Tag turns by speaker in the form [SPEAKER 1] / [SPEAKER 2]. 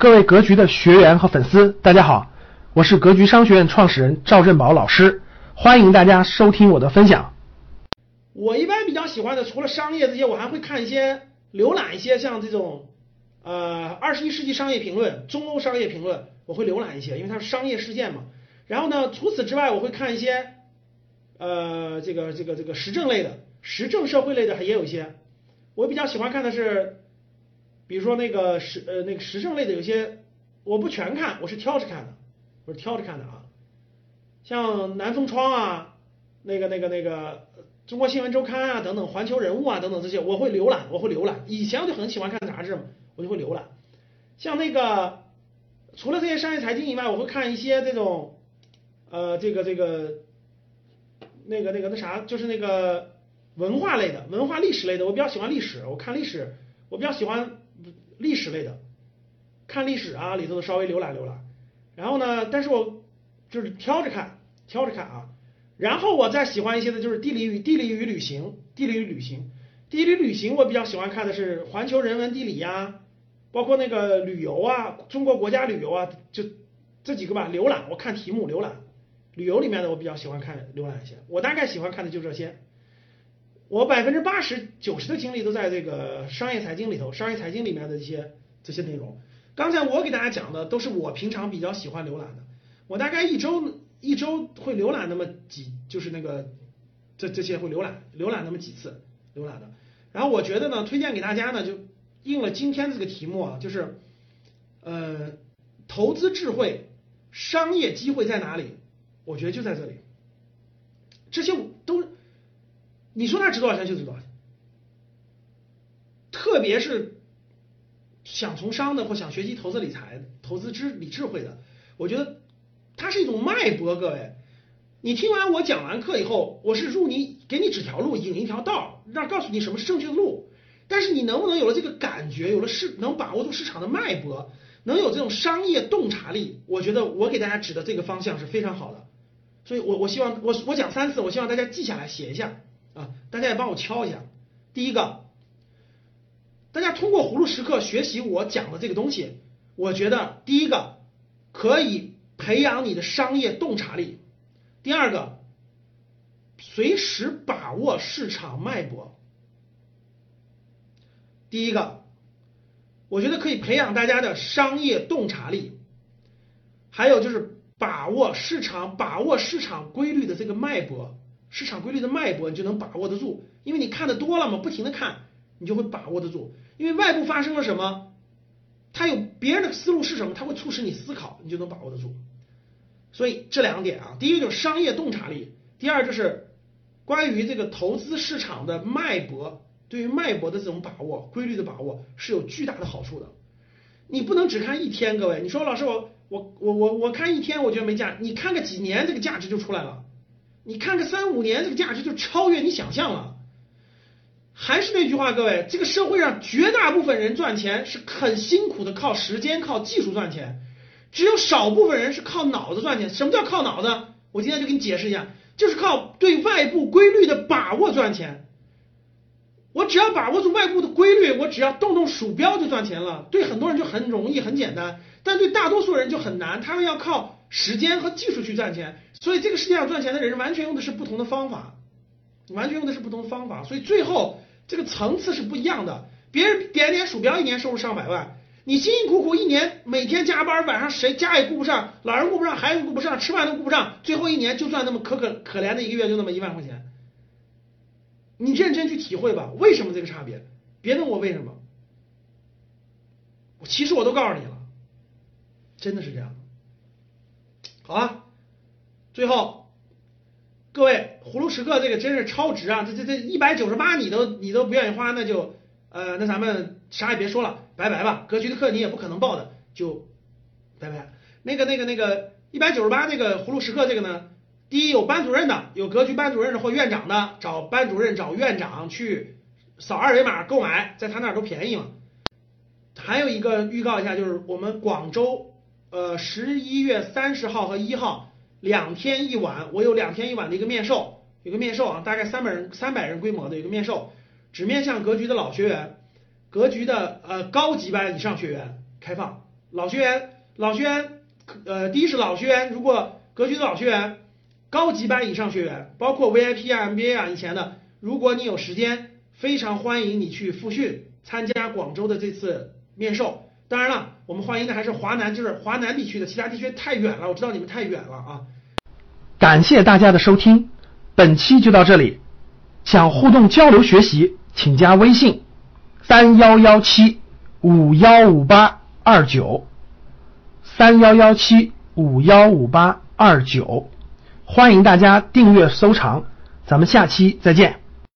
[SPEAKER 1] 各位格局的学员和粉丝，大家好，我是格局商学院创始人赵振宝老师，欢迎大家收听我的分享。
[SPEAKER 2] 我一般比较喜欢的，除了商业这些，我还会看一些浏览一些像这种呃二十一世纪商业评论、中欧商业评论，我会浏览一些，因为它是商业事件嘛。然后呢，除此之外，我会看一些呃这个这个这个时政类的、时政社会类的也有一些。我比较喜欢看的是。比如说那个时呃那个时政类的有些我不全看，我是挑着看的，我是挑着看的啊。像南风窗啊，那个那个那个中国新闻周刊啊等等，环球人物啊等等这些，我会浏览，我会浏览。以前我就很喜欢看杂志嘛，我就会浏览。像那个除了这些商业财经以外，我会看一些这种呃这个这个那个那个那啥，就是那个文化类的、文化历史类的，我比较喜欢历史，我看历史，我比较喜欢。历史类的，看历史啊里头稍微浏览浏览，然后呢，但是我就是挑着看，挑着看啊，然后我再喜欢一些的就是地理与地理与旅行，地理与旅行，地理旅行我比较喜欢看的是环球人文地理呀，包括那个旅游啊，中国国家旅游啊，就这几个吧，浏览我看题目浏览，旅游里面的我比较喜欢看浏览一些，我大概喜欢看的就这些。我百分之八十九十的精力都在这个商业财经里头，商业财经里面的一些这些内容。刚才我给大家讲的都是我平常比较喜欢浏览的，我大概一周一周会浏览那么几，就是那个这这些会浏览浏览那么几次浏览的。然后我觉得呢，推荐给大家呢，就应了今天这个题目啊，就是呃，投资智慧，商业机会在哪里？我觉得就在这里，这些。你说它值多少钱就值多少钱，特别是想从商的或想学习投资理财、投资知理智慧的，我觉得它是一种脉搏。各位，你听完我讲完课以后，我是入你给你指条路，引一条道，让告诉你什么是正确的路。但是你能不能有了这个感觉，有了市能把握住市场的脉搏，能有这种商业洞察力？我觉得我给大家指的这个方向是非常好的。所以我我希望我我讲三次，我希望大家记下来写一下。大家也帮我敲一下。第一个，大家通过葫芦时刻学习我讲的这个东西，我觉得第一个可以培养你的商业洞察力；第二个，随时把握市场脉搏。第一个，我觉得可以培养大家的商业洞察力，还有就是把握市场、把握市场规律的这个脉搏。市场规律的脉搏，你就能把握得住，因为你看的多了嘛，不停的看，你就会把握得住。因为外部发生了什么，它有别人的思路是什么，它会促使你思考，你就能把握得住。所以这两点啊，第一个就是商业洞察力，第二就是关于这个投资市场的脉搏，对于脉搏的这种把握、规律的把握是有巨大的好处的。你不能只看一天，各位，你说老师我我我我我看一天我觉得没价，你看个几年，这个价值就出来了。你看个三五年，这个价值就超越你想象了。还是那句话，各位，这个社会上绝大部分人赚钱是很辛苦的，靠时间、靠技术赚钱，只有少部分人是靠脑子赚钱。什么叫靠脑子？我今天就给你解释一下，就是靠对外部规律的把握赚钱。我只要把握住外部的规律，我只要动动鼠标就赚钱了。对很多人就很容易、很简单，但对大多数人就很难，他们要靠。时间和技术去赚钱，所以这个世界上赚钱的人完全用的是不同的方法，完全用的是不同的方法，所以最后这个层次是不一样的。别人点点鼠标一年收入上百万，你辛辛苦苦一年每天加班，晚上谁家也顾不上，老人顾不上，孩子顾不上，吃饭都顾不上，最后一年就赚那么可可可怜的一个月就那么一万块钱，你认真去体会吧，为什么这个差别？别问我为什么，我其实我都告诉你了，真的是这样。好啊，最后，各位葫芦时刻这个真是超值啊！这这这一百九十八你都你都不愿意花，那就呃那咱们啥也别说了，拜拜吧。格局的课你也不可能报的，就拜拜。那个那个那个一百九十八这个葫芦时刻这个呢，第一有班主任的，有格局班主任的或院长的，找班主任找院长去扫二维码购买，在他那儿都便宜嘛。还有一个预告一下，就是我们广州。呃，十一月三十号和一号两天一晚，我有两天一晚的一个面授，有个面授啊，大概三百人三百人规模的一个面授，只面向格局的老学员，格局的呃高级班以上学员开放老学员，老学员，呃，第一是老学员，如果格局的老学员，高级班以上学员，包括 VIP 啊、MBA 啊以前的，如果你有时间，非常欢迎你去复训，参加广州的这次面授。当然了，我们欢迎的还是华南，就是华南地区的，其他地区太远了，我知道你们太远了啊。
[SPEAKER 1] 感谢大家的收听，本期就到这里。想互动交流学习，请加微信三幺幺七五幺五八二九三幺幺七五幺五八二九，欢迎大家订阅收藏，咱们下期再见。